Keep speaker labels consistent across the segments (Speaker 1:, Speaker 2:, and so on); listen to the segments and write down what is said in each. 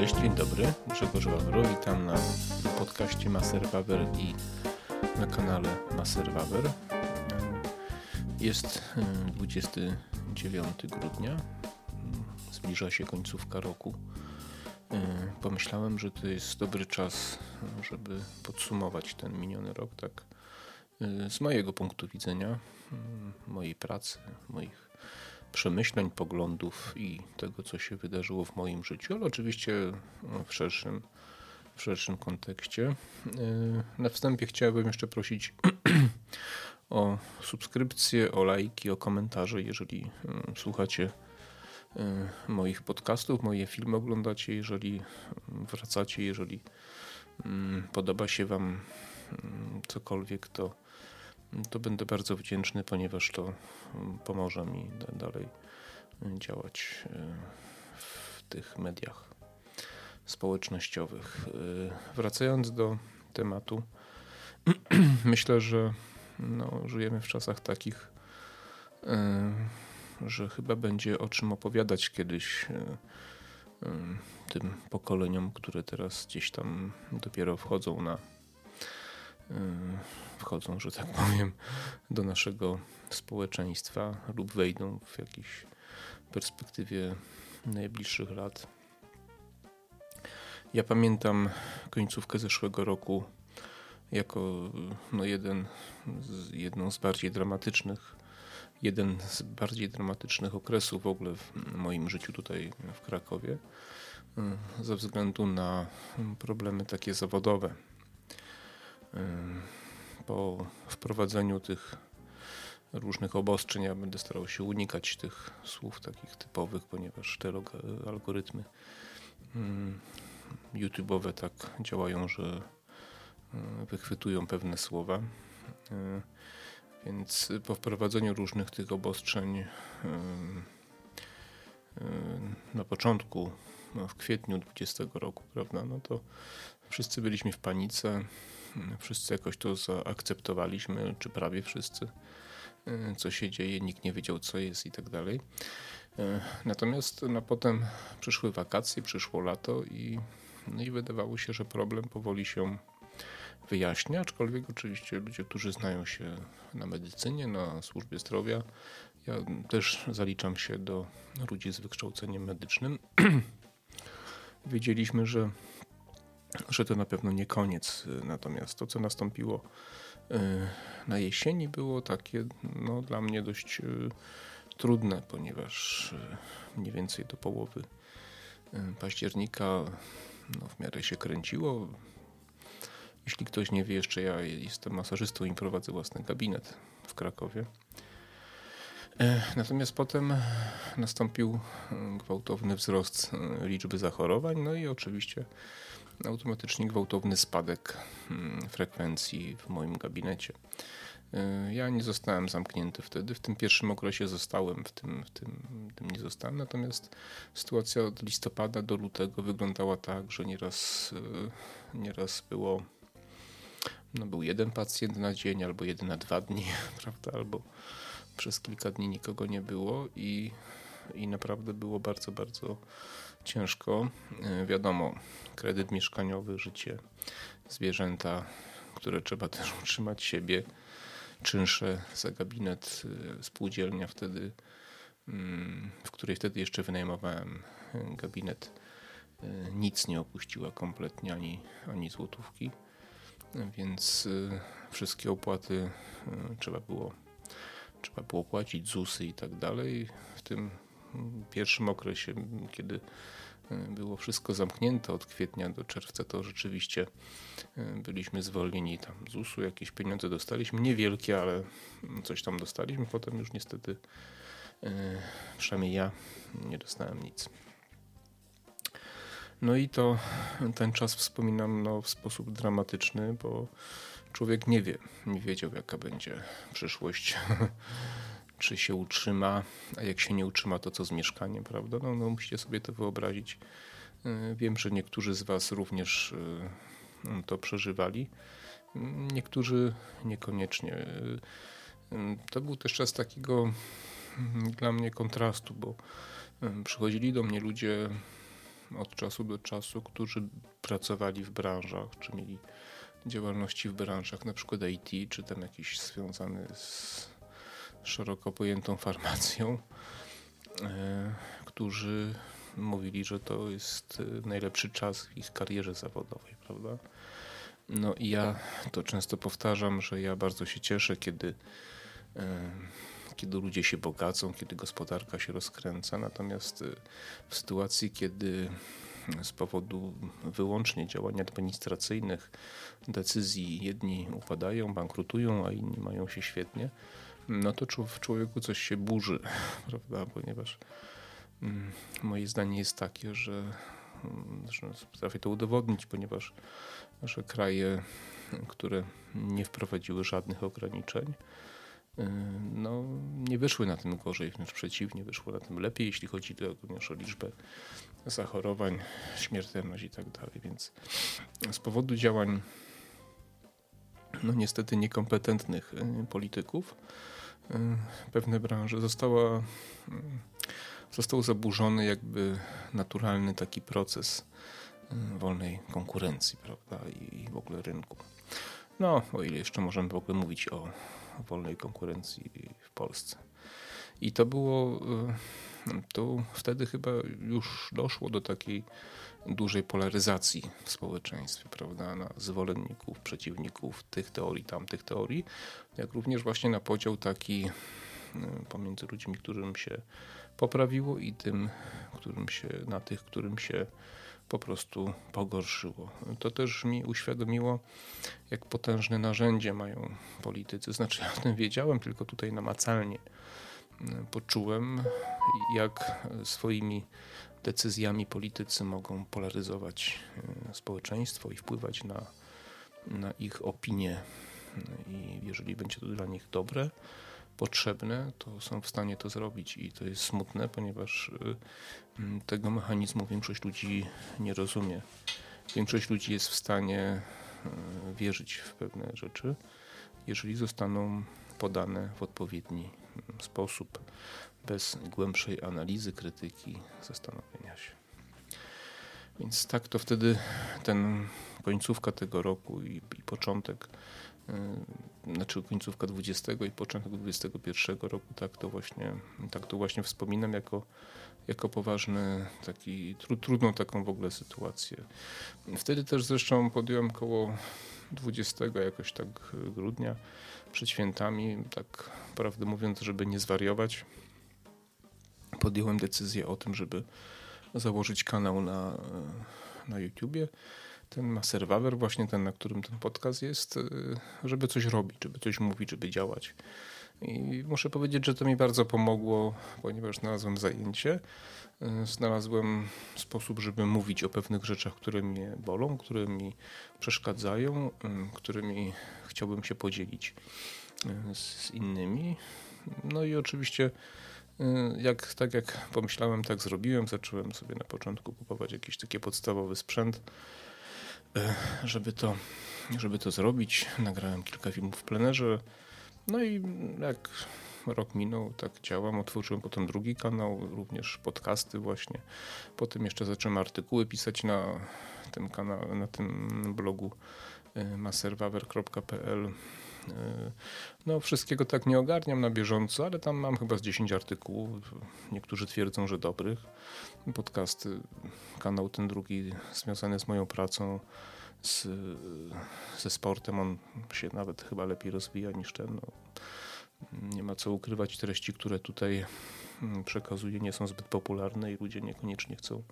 Speaker 1: Cześć, dzień dobry. Grzegorz Wawro, witam na podcaście Maser Wawer i na kanale Maser Wawer. Jest 29 e, grudnia, zbliża się końcówka roku. E, pomyślałem, że to jest dobry czas, żeby podsumować ten miniony rok, tak e, z mojego punktu widzenia, mojej pracy, moich przemyśleń, poglądów i tego, co się wydarzyło w moim życiu, ale oczywiście w szerszym, w szerszym kontekście. E, na wstępie chciałbym jeszcze prosić o subskrypcję, o lajki, o komentarze, jeżeli e, słuchacie e, moich podcastów, moje filmy oglądacie, jeżeli wracacie, jeżeli mm, podoba się Wam mm, cokolwiek, to to będę bardzo wdzięczny, ponieważ to mm, pomoże mi dalej działać e, w tych mediach społecznościowych. E, wracając do tematu, myślę, że no, żyjemy w czasach takich, że chyba będzie o czym opowiadać kiedyś tym pokoleniom, które teraz gdzieś tam dopiero wchodzą na wchodzą, że tak powiem, do naszego społeczeństwa lub wejdą w jakiejś perspektywie najbliższych lat. Ja pamiętam końcówkę zeszłego roku jako no jeden z, jedną z bardziej dramatycznych, jeden z bardziej dramatycznych okresów w ogóle w moim życiu tutaj w Krakowie, ze względu na problemy takie zawodowe po wprowadzeniu tych różnych obostrzeń ja będę starał się unikać tych słów takich typowych, ponieważ te algorytmy YouTube'owe tak działają, że wychwytują pewne słowa. Y, więc po wprowadzeniu różnych tych obostrzeń na początku, no w kwietniu 20 roku, prawda, no to wszyscy byliśmy w panice. Wszyscy jakoś to zaakceptowaliśmy, czy prawie wszyscy, e, co się dzieje, nikt nie wiedział, co jest i tak dalej. E, natomiast no, potem przyszły wakacje, przyszło lato i, no i wydawało się, że problem powoli się wyjaśnia, aczkolwiek oczywiście ludzie, którzy znają się na medycynie, na służbie zdrowia, ja też zaliczam się do ludzi z wykształceniem medycznym. Wiedzieliśmy, że że to na pewno nie koniec. Natomiast to, co nastąpiło y, na jesieni, było takie no, dla mnie dość y, trudne, ponieważ y, mniej więcej do połowy października no, w miarę się kręciło. Jeśli ktoś nie wie jeszcze, ja jestem masażystą i prowadzę własny gabinet w Krakowie. E, natomiast potem nastąpił gwałtowny wzrost liczby zachorowań, no i oczywiście automatycznie gwałtowny spadek mm, frekwencji w moim gabinecie. Y, ja nie zostałem zamknięty wtedy. W tym pierwszym okresie zostałem, w tym, w tym, w tym nie zostałem. Natomiast sytuacja od listopada do lutego wyglądała tak, że nieraz, y, nieraz było no był jeden pacjent na dzień, albo jeden na dwa dni, prawda, albo przez kilka dni nikogo nie było i, i naprawdę było bardzo, bardzo ciężko. E, wiadomo, kredyt mieszkaniowy, życie, zwierzęta, które trzeba też utrzymać siebie, czynsze za gabinet, e, spółdzielnia wtedy, mm, w której wtedy jeszcze wynajmowałem e, gabinet, nic nie opuściła kompletnie ani, ani złotówki, więc wszystkie opłaty trzeba było, trzeba było płacić, ZUSy i tak dalej. W tym pierwszym okresie, kiedy e, było wszystko zamknięte od kwietnia do czerwca, to rzeczywiście e, byliśmy zwolnieni tam z USU, jakieś pieniądze dostaliśmy, niewielkie, ale coś tam dostaliśmy. Potem już niestety, e, przynajmniej ja, nie dostałem nic. No i to ten czas wspominam no, w sposób dramatyczny, bo człowiek nie wie, nie wiedział jaka będzie przyszłość czy się utrzyma, a jak się nie utrzyma, to co z mieszkaniem, prawda? No, no musicie sobie to wyobrazić. E, wiem, że niektórzy z Was również e, to przeżywali, niektórzy niekoniecznie. E, to był też czas takiego mm, dla mnie kontrastu, bo przychodzili do mnie ludzie od czasu do czasu, którzy pracowali w branżach, czy mieli działalności w branżach, na przykład IT, czy tam jakiś związany z szeroko pojętą farmacją, e, którzy mówili, że to jest e, najlepszy czas w ich karierze zawodowej, prawda? No i ja to często powtarzam, że ja bardzo się cieszę, kiedy, e, kiedy ludzie się bogacą, kiedy gospodarka się rozkręca, natomiast w sytuacji, kiedy z powodu wyłącznie działań administracyjnych decyzji jedni upadają, bankrutują, a inni mają się świetnie, no to w człowieku coś się burzy, prawda? Ponieważ mm, moje zdanie jest takie, że, mm, że potrafię to udowodnić, ponieważ nasze kraje, które nie wprowadziły żadnych ograniczeń, y, no, nie wyszły na tym gorzej, wręcz przeciwnie, wyszły na tym lepiej, jeśli chodzi również o liczbę zachorowań, śmiertelność i tak dalej. Więc z powodu działań no niestety niekompetentnych y, polityków pewne branże została, y, został zaburzony jakby naturalny taki proces wolnej konkurencji prawda, i w ogóle rynku. No, o ile jeszcze możemy w ogóle mówić o wolnej konkurencji w Polsce. I to było, to wtedy chyba już doszło do takiej dużej polaryzacji w społeczeństwie, prawda, na zwolenników, przeciwników tych teorii, tamtych teorii, jak również właśnie na podział taki pomiędzy ludźmi, którym się poprawiło i tym, którym się, na tych, którym się po prostu pogorszyło. To też mi uświadomiło, jak potężne narzędzie mają politycy. Znaczy, ja o tym wiedziałem, tylko tutaj namacalnie poczułem, jak swoimi decyzjami politycy mogą polaryzować e, społeczeństwo i wpływać na, na ich opinie. I jeżeli będzie to dla nich dobre, potrzebne, to są w stanie to zrobić. I to jest smutne, ponieważ e, tego mechanizmu większość ludzi nie rozumie. Większość ludzi jest w stanie e, wierzyć w pewne rzeczy, jeżeli zostaną podane w odpowiedni sposób, bez głębszej analizy, krytyki, zastanowienia się. Więc tak to wtedy ten końcówka tego roku i, i początek, yy, znaczy końcówka 20 i początek 21 roku, tak to właśnie, tak to właśnie wspominam jako, jako poważny, taki, tru, trudną taką w ogóle sytuację. Wtedy też zresztą podjąłem koło 20 jakoś tak grudnia przed świętami, tak prawdę mówiąc, żeby nie zwariować, podjąłem decyzję o tym, żeby założyć kanał na, na YouTubie. Ten ma serwer, właśnie ten, na którym ten podcast jest, żeby coś robić, żeby coś mówić, żeby działać. I muszę powiedzieć, że to mi bardzo pomogło, ponieważ znalazłem zajęcie, znalazłem sposób, żeby mówić o pewnych rzeczach, które mnie bolą, które mi przeszkadzają, którymi chciałbym się podzielić z innymi. No i oczywiście jak, tak jak pomyślałem, tak zrobiłem. Zacząłem sobie na początku kupować jakiś taki podstawowy sprzęt, żeby to, żeby to zrobić. Nagrałem kilka filmów w plenerze. No i jak rok minął, tak działam. Otworzyłem potem drugi kanał, również podcasty właśnie. Potem jeszcze zacząłem artykuły pisać na tym kanale, na tym blogu maserwawer.pl no, wszystkiego tak nie ogarniam na bieżąco, ale tam mam chyba z 10 artykułów. Niektórzy twierdzą, że dobrych. Podcasty, kanał ten drugi związany z moją pracą, z, ze sportem, on się nawet chyba lepiej rozwija niż ten. No, nie ma co ukrywać, treści, które tutaj mm, przekazuję nie są zbyt popularne i ludzie niekoniecznie chcą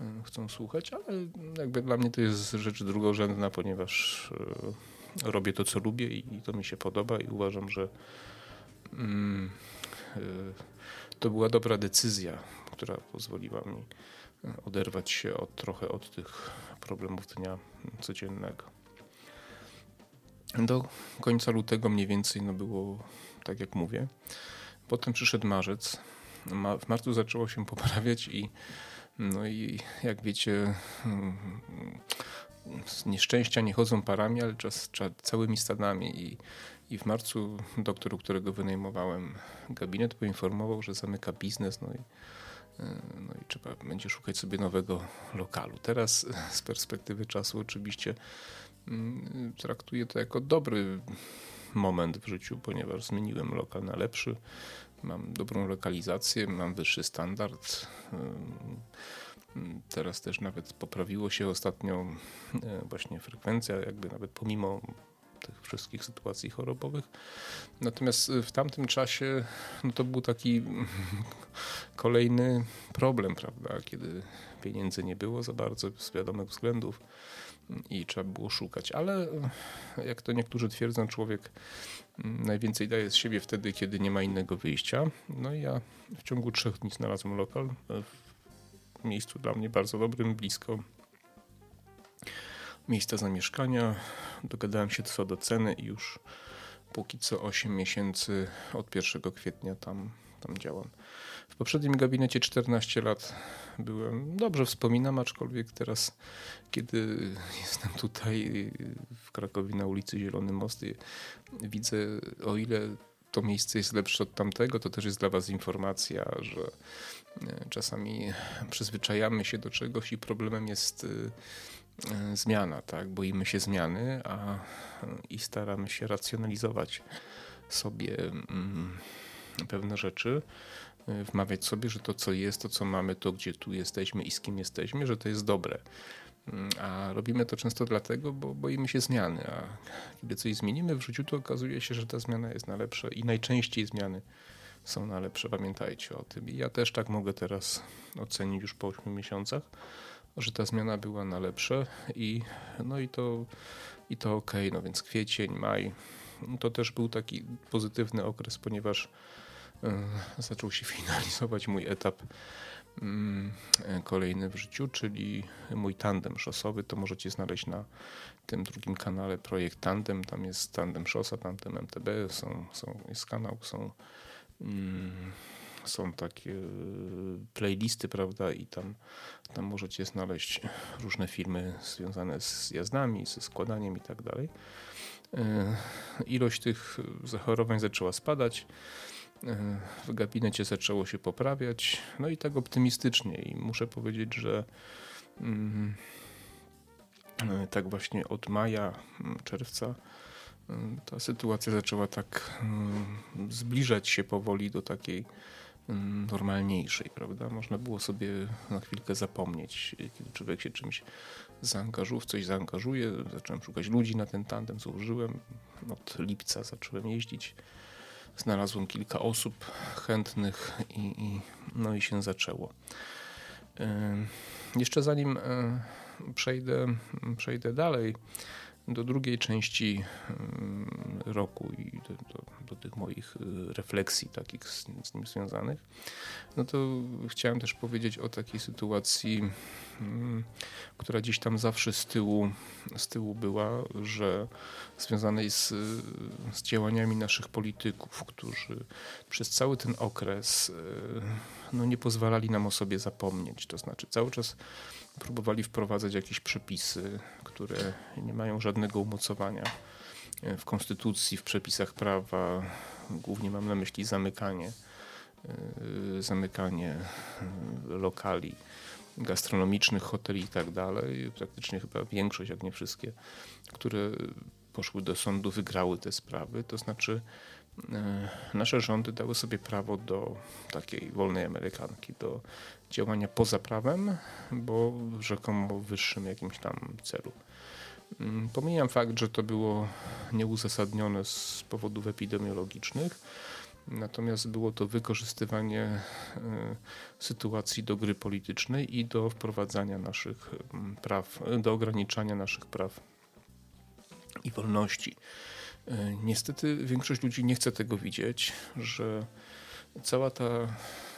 Speaker 1: mm, chcą słuchać, ale jakby dla mnie to jest rzecz drugorzędna, ponieważ e, robię to, co lubię i to mi się podoba i uważam, że mm, y, to była dobra decyzja, która pozwoliła mi oderwać się od, trochę od tych problemów dnia codziennego. Do końca lutego mniej więcej no było tak jak mówię. Potem przyszedł marzec. W marcu zaczęło się poprawiać i no i jak wiecie mm, nieszczęścia nie chodzą parami, ale czas, czas, całymi stadami. I, I w marcu doktor, u którego wynajmowałem gabinet, poinformował, że zamyka biznes. No i no i trzeba będzie szukać sobie nowego lokalu. Teraz z perspektywy czasu oczywiście mm, traktuję to jako dobry moment w życiu, ponieważ zmieniłem lokal na lepszy. Mam dobrą lokalizację, mam wyższy standard. Teraz też nawet poprawiło się ostatnio e, właśnie frekwencja, jakby nawet pomimo tych wszystkich sytuacji chorobowych. Natomiast y, w tamtym czasie no to był taki kolejny problem, prawda, kiedy pieniędzy nie było za bardzo z wiadomych względów i trzeba było szukać. Ale y, jak to niektórzy twierdzą, człowiek mm, najwięcej daje z siebie wtedy, kiedy nie ma innego wyjścia. No i ja w ciągu trzech dni znalazłem lokal miejscu dla mnie bardzo dobrym, blisko miejsca zamieszkania. Dogadałem się co do ceny i już póki co 8 miesięcy od 1 kwietnia tam, tam działam. W poprzednim gabinecie 14 lat byłem, dobrze wspominam, aczkolwiek teraz, kiedy jestem tutaj w Krakowie na ulicy Zielony Most, widzę o ile to miejsce jest lepsze od tamtego, to też jest dla Was informacja, że czasami przyzwyczajamy się do czegoś i problemem jest e, E, zmiana, tak? Boimy się zmiany, a i staramy się racjonalizować sobie mm, pewne rzeczy, e, wmawiać sobie, że to co jest, to co mamy, to gdzie tu jesteśmy i z kim jesteśmy, że to jest dobre. Mm, a robimy to często dlatego, bo boimy się zmiany, a kiedy coś zmienimy w życiu, to okazuje się, że ta zmiana jest na lepsze i najczęściej zmiany są na lepsze. Pamiętajcie o tym. I ja też tak mogę teraz ocenić już po 8 miesiącach że ta zmiana była na lepsze i no i to, i to ok, no więc kwiecień, maj, to też był taki pozytywny okres, ponieważ y, zaczął się finalizować mój etap y, kolejny w życiu, czyli mój tandem szosowy, to możecie znaleźć na tym drugim kanale projekt Tandem, tam jest Tandem Szosa, Tandem MTB, są, są, jest kanał, są mm, są takie e, playlisty, prawda, i tam, tam możecie znaleźć różne filmy związane z jazdami, ze składaniem i tak dalej. E, ilość tych zachorowań zaczęła spadać. E, w gabinecie zaczęło się poprawiać, no i tak optymistycznie. I muszę powiedzieć, że mm, tak właśnie od maja, czerwca ta sytuacja zaczęła tak mm, zbliżać się powoli do takiej normalniejszej, prawda? Można było sobie na chwilkę zapomnieć, kiedy człowiek się czymś zaangażuje, w coś zaangażuje. Zacząłem szukać ludzi na ten tandem, złożyłem. Od lipca zacząłem jeździć. Znalazłem kilka osób chętnych i, i no i się zaczęło. Jeszcze zanim przejdę, przejdę dalej, do drugiej części mm, roku i do, do, do, tych moich y, refleksji takich z, z, nim związanych, no to chciałem też powiedzieć o takiej sytuacji, mm, która gdzieś tam zawsze z tyłu, z tyłu była, że związanej z, z działaniami naszych polityków, którzy przez cały ten okres y, no, nie pozwalali nam o sobie zapomnieć. To znaczy cały czas próbowali wprowadzać jakieś przepisy, które nie mają żadnego umocowania w konstytucji, w przepisach prawa. Głównie mam na myśli zamykanie, e, zamykanie e, lokali gastronomicznych, hoteli i tak dalej. Praktycznie chyba większość, jak nie wszystkie, które poszły do sądu, wygrały te sprawy. To znaczy E, nasze rządy dały sobie prawo do takiej wolnej Amerykanki, do działania poza prawem, bo rzekomo w wyższym jakimś tam celu. Mm, pomijam fakt, że to było nieuzasadnione z powodów epidemiologicznych, natomiast było to wykorzystywanie e, sytuacji do gry politycznej i do wprowadzania naszych mm, praw, do ograniczania naszych praw i wolności. E, niestety większość ludzi nie chce tego widzieć, że cała ta,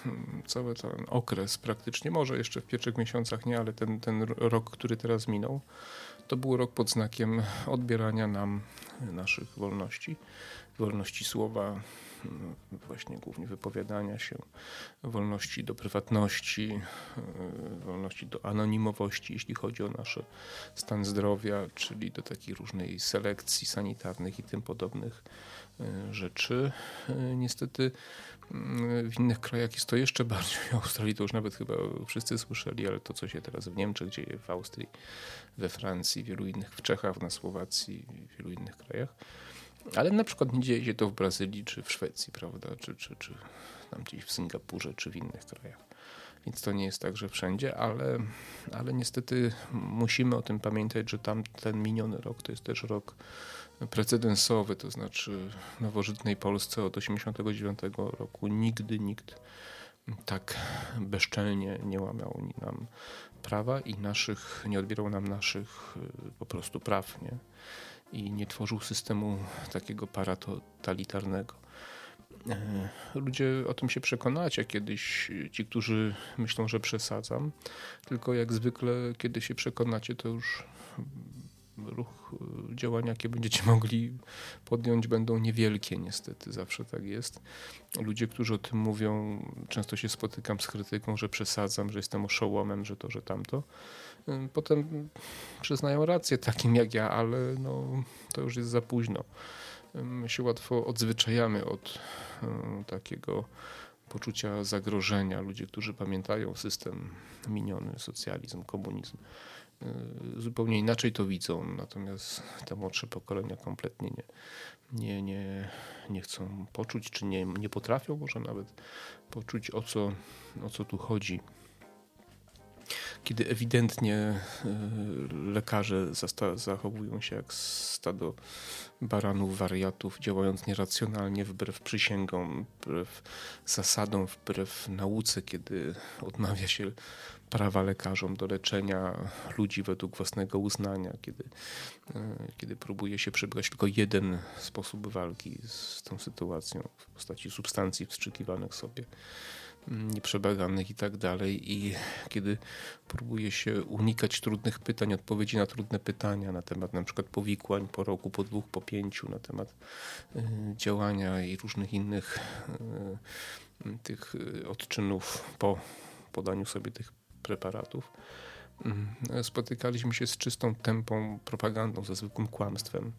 Speaker 1: mm, cały ten okres praktycznie, może jeszcze w pierwszych miesiącach nie, ale ten, ten rok, który teraz minął, to był rok pod znakiem odbierania nam naszych wolności, wolności słowa, właśnie głównie wypowiadania się, wolności do prywatności, e, wolności do anonimowości, jeśli chodzi o nasz stan zdrowia, czyli do takiej różnej selekcji sanitarnych i tym podobnych rzeczy. Niestety mm, w innych krajach jest to jeszcze bardziej. W Australii to już nawet chyba wszyscy słyszeli, ale to, co się teraz w Niemczech dzieje, w Austrii, we Francji, wielu innych, w Czechach, na Słowacji, w wielu innych krajach. Ale na przykład nie dzieje się to w Brazylii czy w Szwecji, prawda? Czy, czy, czy tam gdzieś w Singapurze czy w innych krajach. Więc to nie jest tak, że wszędzie, ale, ale niestety musimy o tym pamiętać, że tam ten miniony rok to jest też rok precedensowy, to znaczy w nowożytnej Polsce od 1989 roku nigdy nikt tak bezczelnie nie łamał nam prawa i naszych, nie odbierał nam naszych y, po prostu praw, nie? I nie tworzył systemu takiego paratotalitarnego. E, ludzie o tym się przekonacie kiedyś, ci, którzy myślą, że przesadzam. Tylko jak zwykle, kiedy się przekonacie, to już ruch, e, działania, jakie będziecie mogli podjąć, będą niewielkie, niestety. Zawsze tak jest. Ludzie, którzy o tym mówią, często się spotykam z krytyką, że przesadzam, że jestem oszołomem, że to, że tamto. E, potem przyznają rację takim jak ja, ale no, to już jest za późno. My się łatwo odzwyczajamy od takiego poczucia zagrożenia. Ludzie, którzy pamiętają system miniony, socjalizm, komunizm, zupełnie inaczej to widzą, natomiast te młodsze pokolenia kompletnie nie, nie, nie, nie chcą poczuć, czy nie, nie potrafią może nawet poczuć, o co, o co tu chodzi kiedy ewidentnie e, lekarze zachowują się jak stado baranów, wariatów, działając nieracjonalnie wbrew przysięgom, wbrew zasadom, wbrew nauce, kiedy odmawia się prawa lekarzom do leczenia ludzi według własnego uznania, kiedy, e, kiedy próbuje się przebrać tylko jeden sposób walki z tą sytuacją w postaci substancji wstrzykiwanych sobie nieprzebadanych i tak dalej. I kiedy próbuje się unikać trudnych pytań, odpowiedzi na trudne pytania na temat na przykład powikłań po roku, po dwóch, po pięciu, na temat y, działania i różnych innych y, tych y, odczynów po podaniu sobie tych preparatów. Spotykaliśmy się z czystą tempą propagandą, ze zwykłym kłamstwem.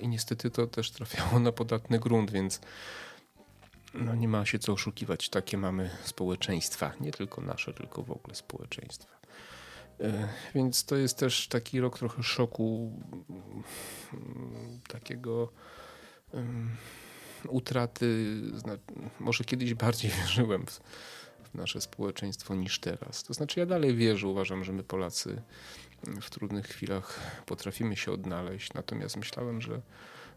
Speaker 1: I niestety to też trafiało na podatny grunt, więc no nie ma się co oszukiwać. Takie mamy społeczeństwa. Nie tylko nasze, tylko w ogóle społeczeństwa. E, więc to jest też taki rok trochę szoku, mm, takiego utraty. Może kiedyś bardziej wierzyłem w, w nasze społeczeństwo niż teraz. To znaczy, ja dalej wierzę, uważam, że my Polacy w trudnych chwilach potrafimy się odnaleźć. Natomiast myślałem, że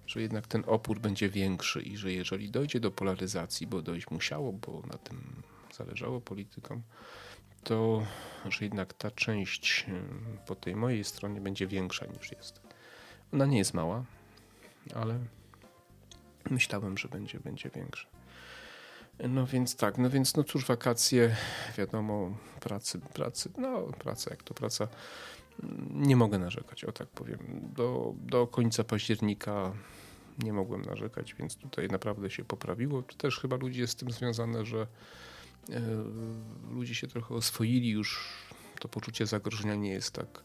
Speaker 1: że jednak ten opór będzie większy i że jeżeli dojdzie do polaryzacji, bo dojść musiało, bo na tym zależało politykom, to że jednak ta część po tej mojej stronie będzie większa niż jest. Ona nie jest mała, ale myślałem, że będzie, będzie większa. No więc tak, no więc no cóż, wakacje, wiadomo, pracy, pracy, no praca jak to praca, nie mogę narzekać, o tak powiem. Do, do końca października nie mogłem narzekać, więc tutaj naprawdę się poprawiło. Też chyba ludzi jest z tym związane, że e, ludzie się trochę oswoili już. To poczucie zagrożenia nie jest tak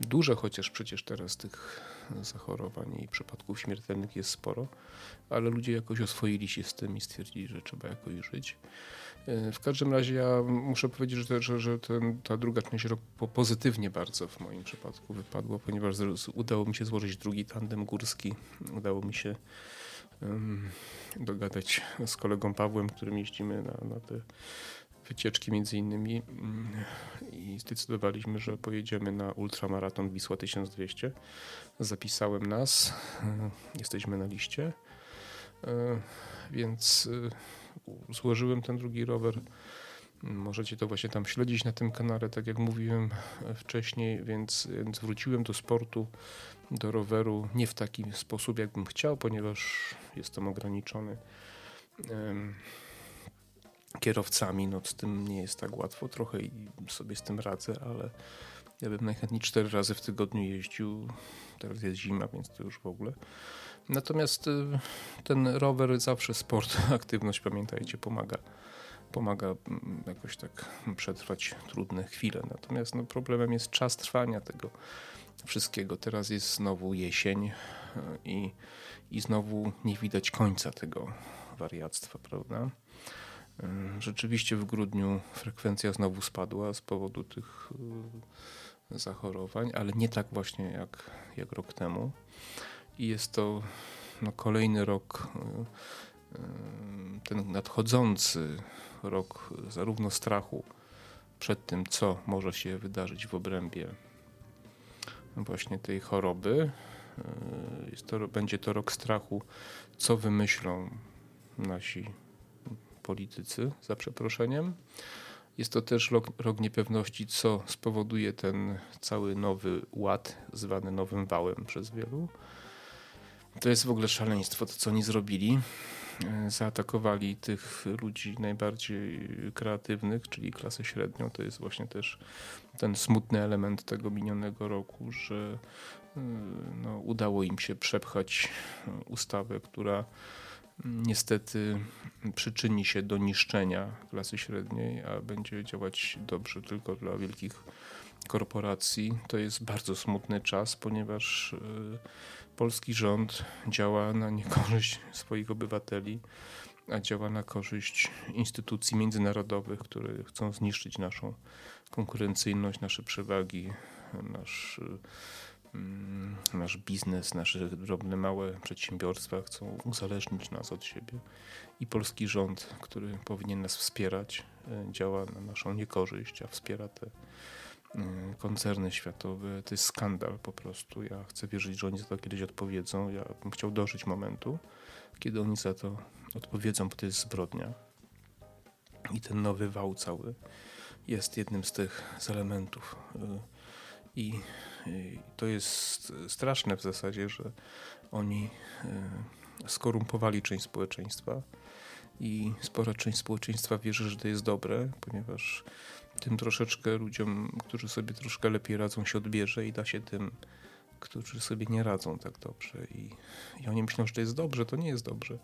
Speaker 1: duże, chociaż przecież teraz tych zachorowań i przypadków śmiertelnych jest sporo, ale ludzie jakoś oswoili się z tym i stwierdzili, że trzeba jakoś żyć. E, w każdym razie ja muszę powiedzieć, że, że, że ten, ta druga część roku pozytywnie bardzo w moim przypadku wypadło, ponieważ udało mi się złożyć drugi tandem górski. Udało mi się um, dogadać z kolegą Pawłem, którym jeździmy na, na te wycieczki między innymi mm, i zdecydowaliśmy, że pojedziemy na ultramaraton Wisła 1200. Zapisałem nas, e, jesteśmy na liście, e, więc złożyłem ten drugi rower. Możecie to właśnie tam śledzić na tym kanale, tak jak mówiłem wcześniej, więc, więc wróciłem do sportu, do roweru nie w taki sposób, jakbym chciał, ponieważ jestem ograniczony kierowcami. No, z tym nie jest tak łatwo trochę i sobie z tym radzę, ale ja bym najchętniej cztery razy w tygodniu jeździł. Teraz jest zima, więc to już w ogóle. Natomiast y, ten rower zawsze sport, aktywność, pamiętajcie, pomaga. Pomaga mm, jakoś tak przetrwać trudne chwile. Natomiast no, problemem jest czas trwania tego wszystkiego. Teraz jest znowu jesień. i, i znowu nie widać końca tego wariactwa, prawda? Rzeczywiście w grudniu frekwencja znowu spadła z powodu tych zachorowań, ale nie tak właśnie jak, jak rok temu. I jest to no, kolejny rok, ten nadchodzący rok zarówno strachu przed tym, co może się wydarzyć w obrębie właśnie tej choroby. To, będzie to rok strachu, co wymyślą nasi politycy, za przeproszeniem. Jest to też rok, rok niepewności, co spowoduje ten cały nowy ład, zwany nowym wałem przez wielu. To jest w ogóle szaleństwo, to co oni zrobili. E, zaatakowali tych ludzi najbardziej kreatywnych, czyli klasę średnią. To jest właśnie też ten smutny element tego minionego roku, że e, no, udało im się przepchać ustawę, która niestety przyczyni się do niszczenia klasy średniej, a będzie działać dobrze tylko dla wielkich korporacji. To jest bardzo smutny czas, ponieważ e, polski rząd działa na niekorzyść swoich obywateli, a działa na korzyść instytucji międzynarodowych, które chcą zniszczyć naszą konkurencyjność, nasze przewagi, nasz Mm, nasz biznes, nasze drobne, małe przedsiębiorstwa chcą uzależnić nas od siebie i polski rząd, który powinien nas wspierać, e, działa na naszą niekorzyść, a wspiera te e, koncerny światowe. To jest skandal po prostu. Ja chcę wierzyć, że oni za to kiedyś odpowiedzą. Ja bym chciał dożyć momentu, kiedy oni za to odpowiedzą, bo to jest zbrodnia. I ten nowy wał cały jest jednym z tych z elementów. E, I to jest straszne w zasadzie, że oni e, skorumpowali część społeczeństwa i spora część społeczeństwa wierzy, że to jest dobre, ponieważ tym troszeczkę ludziom, którzy sobie troszkę lepiej radzą, się odbierze i da się tym, którzy sobie nie radzą tak dobrze. I, i oni myślą, że to jest dobrze, to nie jest dobrze,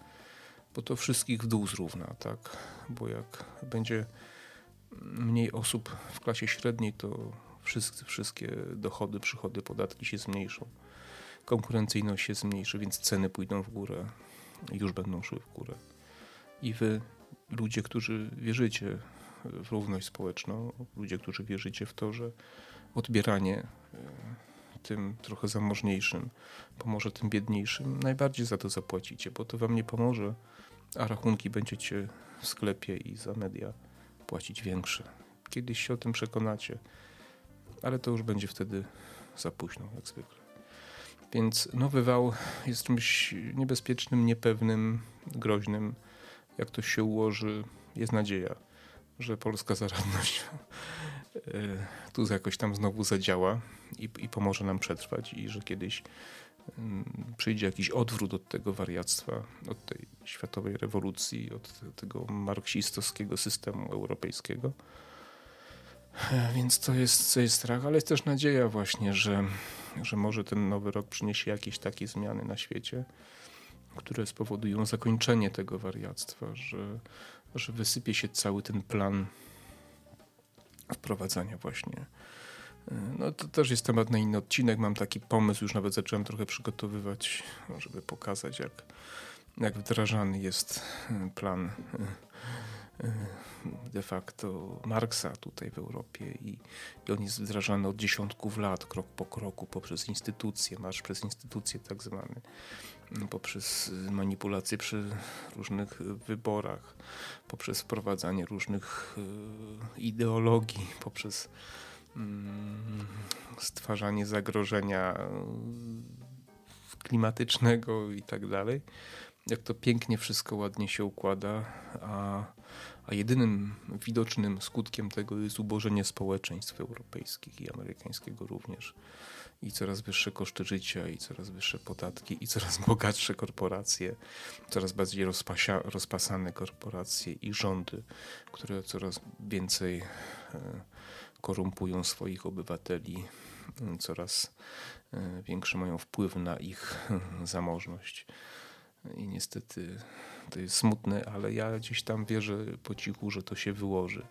Speaker 1: bo to wszystkich w dół zrówna, tak? Bo jak będzie mniej osób w klasie średniej, to wszystkie, wszystkie dochody, przychody, podatki się zmniejszą. Konkurencyjność się zmniejszy, więc ceny pójdą w górę, już będą szły w górę. I wy, ludzie, którzy wierzycie w równość społeczną, ludzie, którzy wierzycie w to, że odbieranie e, tym trochę zamożniejszym pomoże tym biedniejszym, najbardziej za to zapłacicie, bo to wam nie pomoże, a rachunki będziecie w sklepie i za media płacić większe. Kiedyś się o tym przekonacie ale to już będzie wtedy za późno, jak zwykle. Więc nowy wał jest czymś niebezpiecznym, niepewnym, groźnym. Jak to się ułoży, jest nadzieja, że polska zaradność e, tu jakoś tam znowu zadziała i, i pomoże nam przetrwać i że kiedyś mm, przyjdzie jakiś odwrót od tego wariactwa, od tej światowej rewolucji, od tego marksistowskiego systemu europejskiego więc to jest, to jest strach, ale jest też nadzieja właśnie, że, że może ten nowy rok przyniesie jakieś takie zmiany na świecie, które spowodują zakończenie tego wariactwa, że, że wysypie się cały ten plan wprowadzania właśnie. No to też jest temat na inny odcinek. Mam taki pomysł, już nawet zacząłem trochę przygotowywać, żeby pokazać, jak, jak wdrażany jest plan de facto Marksa tutaj w Europie i, i on jest wdrażany od dziesiątków lat, krok po kroku, poprzez instytucje, marsz przez instytucje tak zwany, poprzez manipulacje przy różnych wyborach, poprzez wprowadzanie różnych e, ideologii, poprzez mm, stwarzanie zagrożenia e, klimatycznego i tak dalej. Jak to pięknie wszystko ładnie się układa, a a jedynym widocznym skutkiem tego jest ubożenie społeczeństw europejskich i amerykańskiego również. I coraz wyższe koszty życia, i coraz wyższe podatki, i coraz bogatsze korporacje, coraz bardziej rozpasia, rozpasane korporacje i rządy, które coraz więcej e, korumpują swoich obywateli, coraz e, większy mają wpływ na ich zamożność. I niestety to jest smutne, ale ja gdzieś tam wierzę po cichu, że to się wyłoży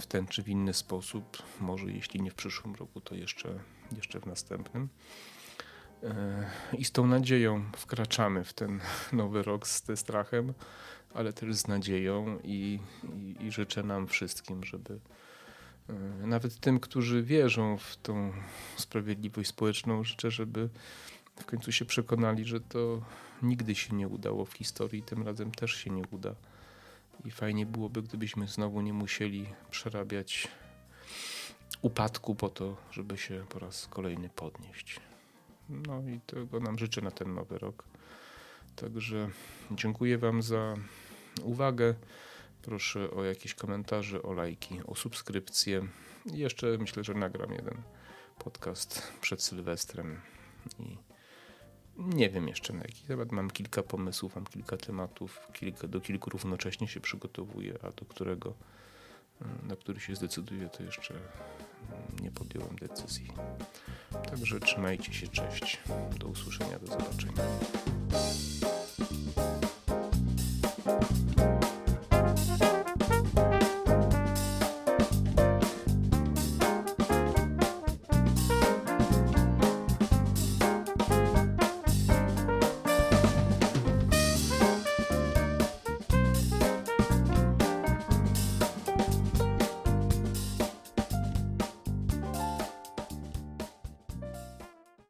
Speaker 1: w ten czy w inny sposób. Może jeśli nie w przyszłym roku, to jeszcze, jeszcze w następnym. I z tą nadzieją wkraczamy w ten nowy rok z tym strachem, ale też z nadzieją i, i, i życzę nam wszystkim, żeby nawet tym, którzy wierzą w tą sprawiedliwość społeczną, życzę, żeby w końcu się przekonali, że to nigdy się nie udało w historii, tym razem też się nie uda. I fajnie byłoby, gdybyśmy znowu nie musieli przerabiać upadku po to, żeby się po raz kolejny podnieść. No i tego nam życzę na ten nowy rok. Także dziękuję Wam za uwagę. Proszę o jakieś komentarze, o lajki, o subskrypcje. I jeszcze myślę, że nagram jeden podcast przed Sylwestrem nie wiem jeszcze na jaki temat. Mam kilka pomysłów, mam kilka tematów, kilka, do kilku równocześnie się przygotowuję, a do którego, na który się zdecyduję, to jeszcze nie podjąłem decyzji. Także trzymajcie się, cześć. Do usłyszenia, do zobaczenia.